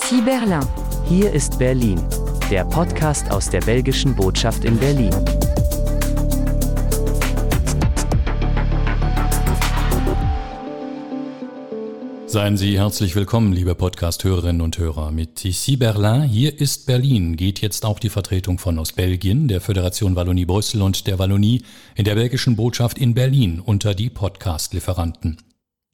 Ici Berlin. Hier ist Berlin, der Podcast aus der belgischen Botschaft in Berlin. Seien Sie herzlich willkommen, liebe Podcast-Hörerinnen und Hörer. Mit Ici Berlin, hier ist Berlin, geht jetzt auch die Vertretung von Ostbelgien, der Föderation Wallonie Brüssel und der Wallonie in der belgischen Botschaft in Berlin unter die Podcast-Lieferanten.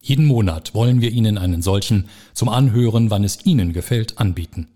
Jeden Monat wollen wir Ihnen einen solchen zum Anhören, wann es Ihnen gefällt, anbieten.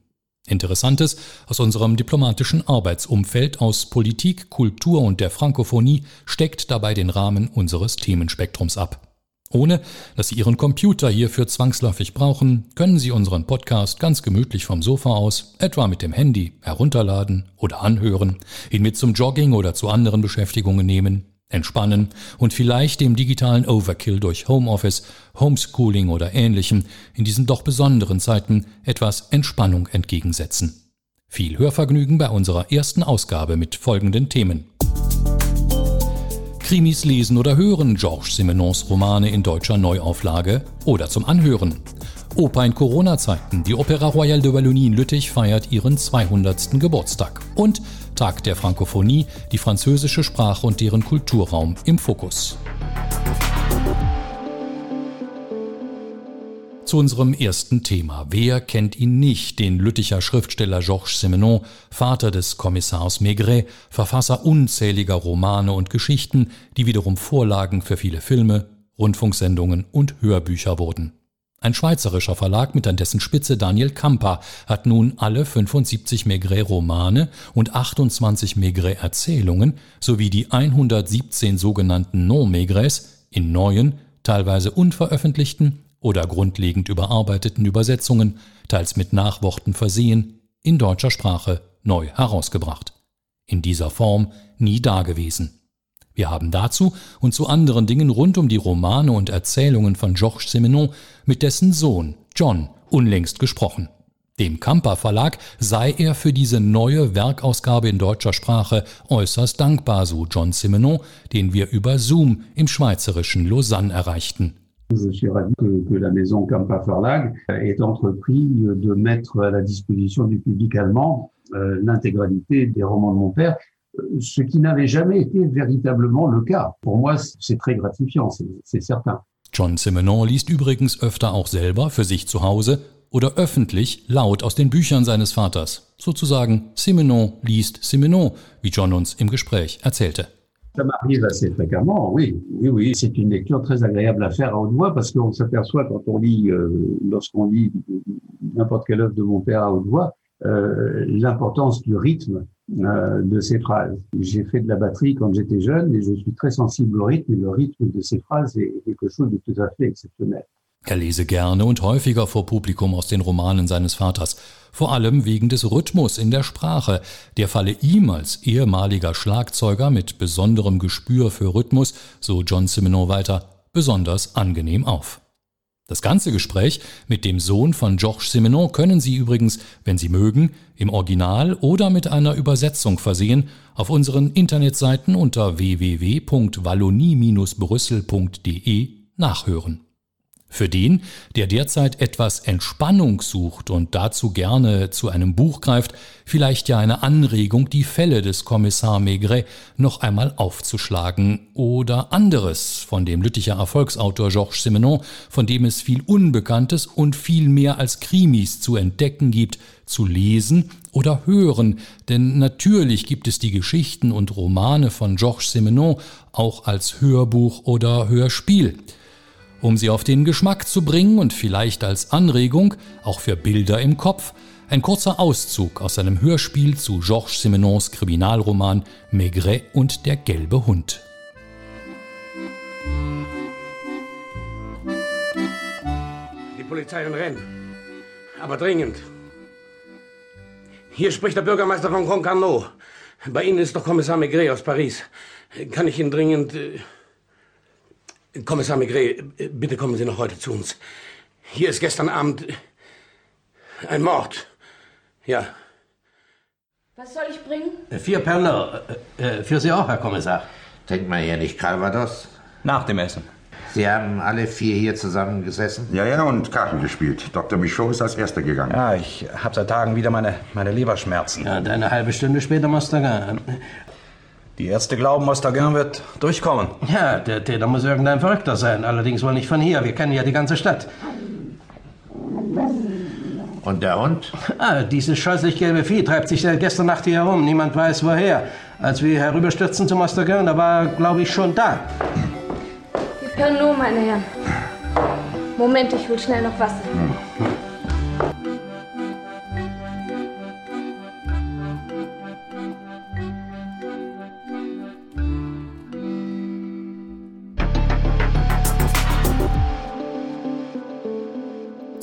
Interessantes aus unserem diplomatischen Arbeitsumfeld aus Politik, Kultur und der Frankophonie steckt dabei den Rahmen unseres Themenspektrums ab. Ohne dass Sie Ihren Computer hierfür zwangsläufig brauchen, können Sie unseren Podcast ganz gemütlich vom Sofa aus, etwa mit dem Handy, herunterladen oder anhören, ihn mit zum Jogging oder zu anderen Beschäftigungen nehmen, entspannen und vielleicht dem digitalen Overkill durch Homeoffice, Homeschooling oder ähnlichem in diesen doch besonderen Zeiten etwas Entspannung entgegensetzen. Viel Hörvergnügen bei unserer ersten Ausgabe mit folgenden Themen. Krimis lesen oder hören, Georges Simenons Romane in deutscher Neuauflage oder zum Anhören. Oper in Corona-Zeiten. Die Opera Royale de Wallonie in Lüttich feiert ihren 200. Geburtstag. Und Tag der Frankophonie, die französische Sprache und deren Kulturraum im Fokus. Zu unserem ersten Thema. Wer kennt ihn nicht, den Lütticher Schriftsteller Georges Simenon, Vater des Kommissars Maigret, Verfasser unzähliger Romane und Geschichten, die wiederum Vorlagen für viele Filme, Rundfunksendungen und Hörbücher wurden. Ein schweizerischer Verlag mit an dessen Spitze Daniel Kamper hat nun alle 75 Maigret-Romane und 28 Maigret-Erzählungen sowie die 117 sogenannten Non-Maigrets in neuen, teilweise unveröffentlichten oder grundlegend überarbeiteten Übersetzungen, teils mit Nachworten versehen, in deutscher Sprache neu herausgebracht. In dieser Form nie dagewesen. Wir haben dazu und zu anderen Dingen rund um die Romane und Erzählungen von Georges Simenon mit dessen Sohn John unlängst gesprochen. Dem Kamper Verlag sei er für diese neue Werkausgabe in deutscher Sprache äußerst dankbar, so John Simenon, den wir über Zoom im schweizerischen Lausanne erreichten. Je suis ravi que, que la maison Kampa Verlag ait entrepris de mettre à la disposition du public allemand euh, l'intégralité des romans de mon père, ce qui n'avait jamais été véritablement le cas. Pour moi, c'est très gratifiant, c'est certain. John Simenon liest übrigens öfter auch selber für sich zu Hause oder öffentlich laut aus den Büchern seines Vaters. Sozusagen Simenon liest Simenon, wie John uns im Gespräch erzählte. Ça m'arrive assez fréquemment, oui. Oui, oui, c'est une lecture très agréable à faire à haute voix parce qu'on s'aperçoit quand on lit, euh, lorsqu'on lit n'importe quelle œuvre de mon père à haute voix, euh, l'importance du rythme euh, de ces phrases. J'ai fait de la batterie quand j'étais jeune et je suis très sensible au rythme et le rythme de ces phrases est quelque chose de tout à fait exceptionnel. Er lese gerne und häufiger vor Publikum aus den Romanen seines Vaters, vor allem wegen des Rhythmus in der Sprache, der falle ihm als ehemaliger Schlagzeuger mit besonderem Gespür für Rhythmus, so John Simenon weiter, besonders angenehm auf. Das ganze Gespräch mit dem Sohn von Georges Simenon können Sie übrigens, wenn Sie mögen, im Original oder mit einer Übersetzung versehen, auf unseren Internetseiten unter www.wallonie-brüssel.de nachhören. Für den, der derzeit etwas Entspannung sucht und dazu gerne zu einem Buch greift, vielleicht ja eine Anregung, die Fälle des Kommissar Maigret noch einmal aufzuschlagen oder anderes von dem Lütticher Erfolgsautor Georges Simenon, von dem es viel Unbekanntes und viel mehr als Krimis zu entdecken gibt, zu lesen oder hören, denn natürlich gibt es die Geschichten und Romane von Georges Simenon auch als Hörbuch oder Hörspiel. Um sie auf den Geschmack zu bringen und vielleicht als Anregung, auch für Bilder im Kopf, ein kurzer Auszug aus seinem Hörspiel zu Georges Simenons Kriminalroman Maigret und der gelbe Hund. Die Polizei in Rennes. Aber dringend. Hier spricht der Bürgermeister von Concarneau. Bei Ihnen ist doch Kommissar Maigret aus Paris. Kann ich Ihnen dringend... Äh Kommissar Maigret, bitte kommen Sie noch heute zu uns. Hier ist gestern Abend ein Mord. Ja. Was soll ich bringen? Vier Pernod. Äh, für Sie auch, Herr Kommissar. Trinkt man hier nicht Calvados? Nach dem Essen. Sie haben alle vier hier zusammengesessen? Ja, ja, und Karten gespielt. Dr. Michaud ist als Erster gegangen. Ja, ich habe seit Tagen wieder meine, meine Leberschmerzen. Ja, und eine halbe Stunde später Mostagan. Die Ärzte glauben, Mostagan wird durchkommen. Ja, der Täter muss irgendein Verrückter sein. Allerdings wohl nicht von hier. Wir kennen ja die ganze Stadt. Und der Hund? Ah, dieses scheußlich gelbe Vieh treibt sich seit gestern Nacht hier herum. Niemand weiß woher. Als wir herüberstürzten zum Mostagan, da war er, glaube ich, schon da. Pernod, meine Herren. Moment, ich hol schnell noch Wasser.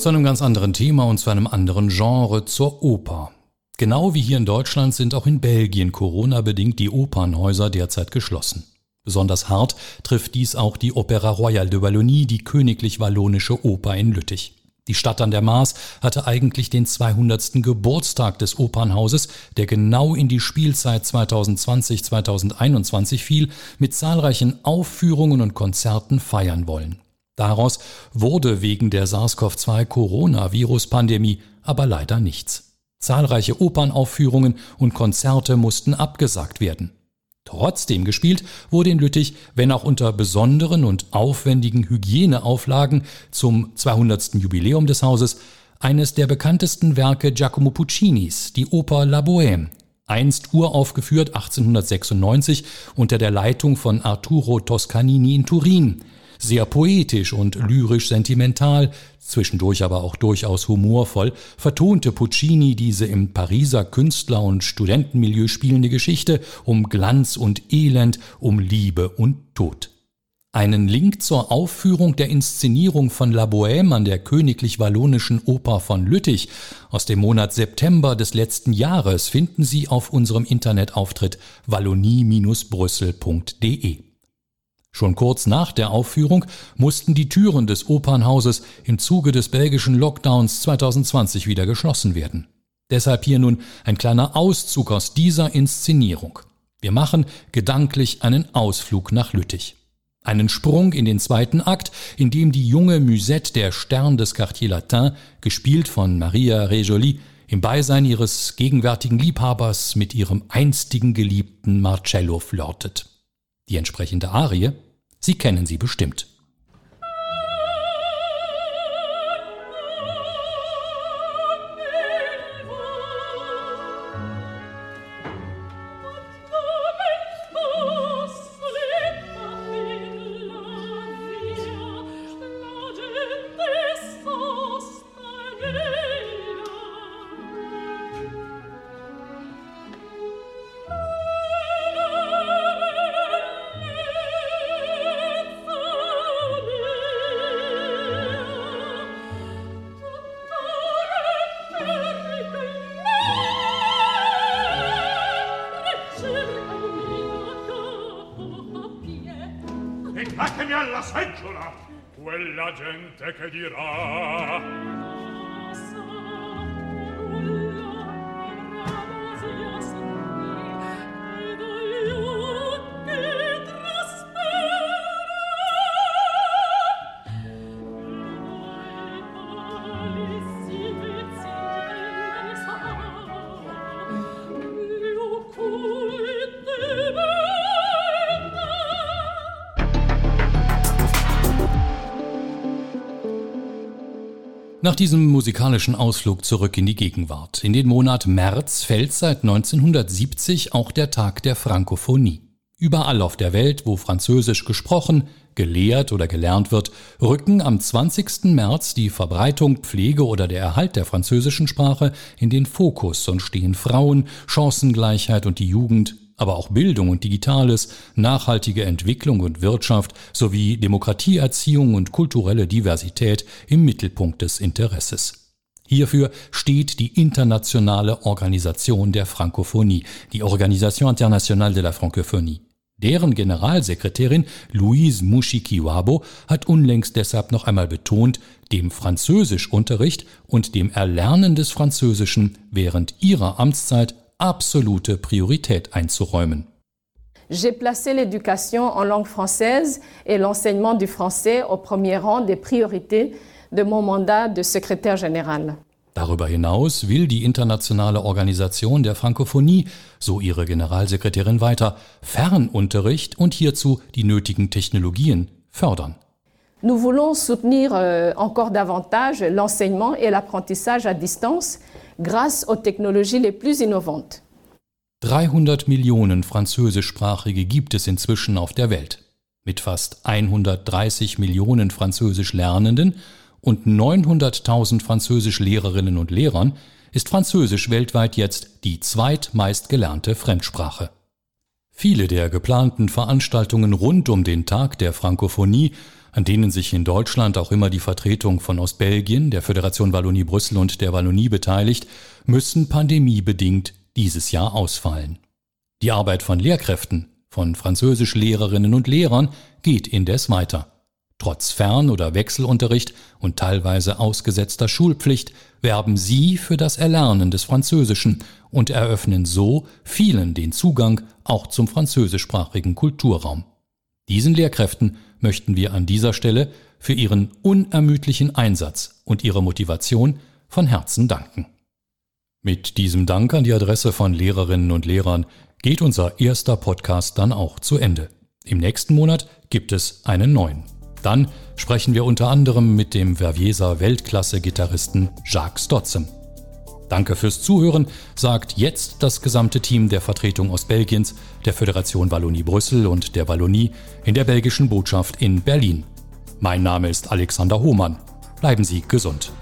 Zu einem ganz anderen Thema und zu einem anderen Genre, zur Oper. Genau wie hier in Deutschland sind auch in Belgien Corona-bedingt die Opernhäuser derzeit geschlossen. Besonders hart trifft dies auch die Opera Royale de Wallonie, die königlich wallonische Oper in Lüttich. Die Stadt an der Maas hatte eigentlich den 200. Geburtstag des Opernhauses, der genau in die Spielzeit 2020-2021 fiel, mit zahlreichen Aufführungen und Konzerten feiern wollen. Daraus wurde wegen der SARS-CoV-2-Coronavirus-Pandemie aber leider nichts. Zahlreiche Opernaufführungen und Konzerte mussten abgesagt werden. Trotzdem gespielt wurde in Lüttich, wenn auch unter besonderen und aufwendigen Hygieneauflagen zum 200. Jubiläum des Hauses, eines der bekanntesten Werke Giacomo Puccinis, die Oper La Bohème, einst uraufgeführt 1896 unter der Leitung von Arturo Toscanini in Turin, sehr poetisch und lyrisch sentimental, zwischendurch aber auch durchaus humorvoll, vertonte Puccini diese im Pariser Künstler- und Studentenmilieu spielende Geschichte um Glanz und Elend, um Liebe und Tod. Einen Link zur Aufführung der Inszenierung von La Bohème an der Königlich Wallonischen Oper von Lüttich aus dem Monat September des letzten Jahres finden Sie auf unserem Internetauftritt wallonie-brüssel.de. Schon kurz nach der Aufführung mussten die Türen des Opernhauses im Zuge des belgischen Lockdowns 2020 wieder geschlossen werden. Deshalb hier nun ein kleiner Auszug aus dieser Inszenierung. Wir machen gedanklich einen Ausflug nach Lüttich. Einen Sprung in den zweiten Akt, in dem die junge Musette der Stern des Quartier Latin, gespielt von Maria Regoli, im Beisein ihres gegenwärtigen Liebhabers mit ihrem einstigen Geliebten Marcello flirtet. Die entsprechende Arie Sie kennen sie bestimmt. alla seggiola quella gente che dirà Nach diesem musikalischen Ausflug zurück in die Gegenwart. In den Monat März fällt seit 1970 auch der Tag der Frankophonie. Überall auf der Welt, wo Französisch gesprochen, gelehrt oder gelernt wird, rücken am 20. März die Verbreitung, Pflege oder der Erhalt der französischen Sprache in den Fokus und stehen Frauen, Chancengleichheit und die Jugend aber auch Bildung und Digitales, nachhaltige Entwicklung und Wirtschaft sowie Demokratieerziehung und kulturelle Diversität im Mittelpunkt des Interesses. Hierfür steht die Internationale Organisation der Frankophonie, die Organisation Internationale de la Francophonie. Deren Generalsekretärin Louise Mushikiwabo hat unlängst deshalb noch einmal betont, dem Französischunterricht und dem Erlernen des Französischen während ihrer Amtszeit absolute Priorität einzuräumen. j'ai placé l'éducation en langue française et l'enseignement du français au premier rang des priorités de mon mandat de secrétaire général. Darüber hinaus will die internationale Organisation der Frankophonie, so ihre Generalsekretärin weiter, Fernunterricht und hierzu die nötigen Technologien fördern. Nous voulons soutenir euh, encore davantage l'enseignement et l'apprentissage à distance grâce aux technologies les plus innovantes. 300 Millionen Französischsprachige gibt es inzwischen auf der Welt. Mit fast 130 Millionen Französisch Lernenden und 900.000 Französisch-Lehrerinnen und Lehrern ist Französisch weltweit jetzt die zweitmeist gelernte Fremdsprache. Viele der geplanten Veranstaltungen rund um den Tag der Frankophonie, an denen sich in Deutschland auch immer die Vertretung von Ostbelgien, der Föderation Wallonie Brüssel und der Wallonie beteiligt, müssen pandemiebedingt dieses Jahr ausfallen. Die Arbeit von Lehrkräften, von Französischlehrerinnen und Lehrern geht indes weiter. Trotz Fern- oder Wechselunterricht und teilweise ausgesetzter Schulpflicht werben sie für das Erlernen des Französischen und eröffnen so vielen den Zugang auch zum französischsprachigen Kulturraum. Diesen Lehrkräften möchten wir an dieser Stelle für ihren unermüdlichen Einsatz und ihre Motivation von Herzen danken. Mit diesem Dank an die Adresse von Lehrerinnen und Lehrern geht unser erster Podcast dann auch zu Ende. Im nächsten Monat gibt es einen neuen. Dann sprechen wir unter anderem mit dem Vervieser Weltklasse-Gitarristen Jacques Stotzem. Danke fürs Zuhören, sagt jetzt das gesamte Team der Vertretung aus Belgiens, der Föderation Wallonie Brüssel und der Wallonie in der belgischen Botschaft in Berlin. Mein Name ist Alexander Hohmann. Bleiben Sie gesund.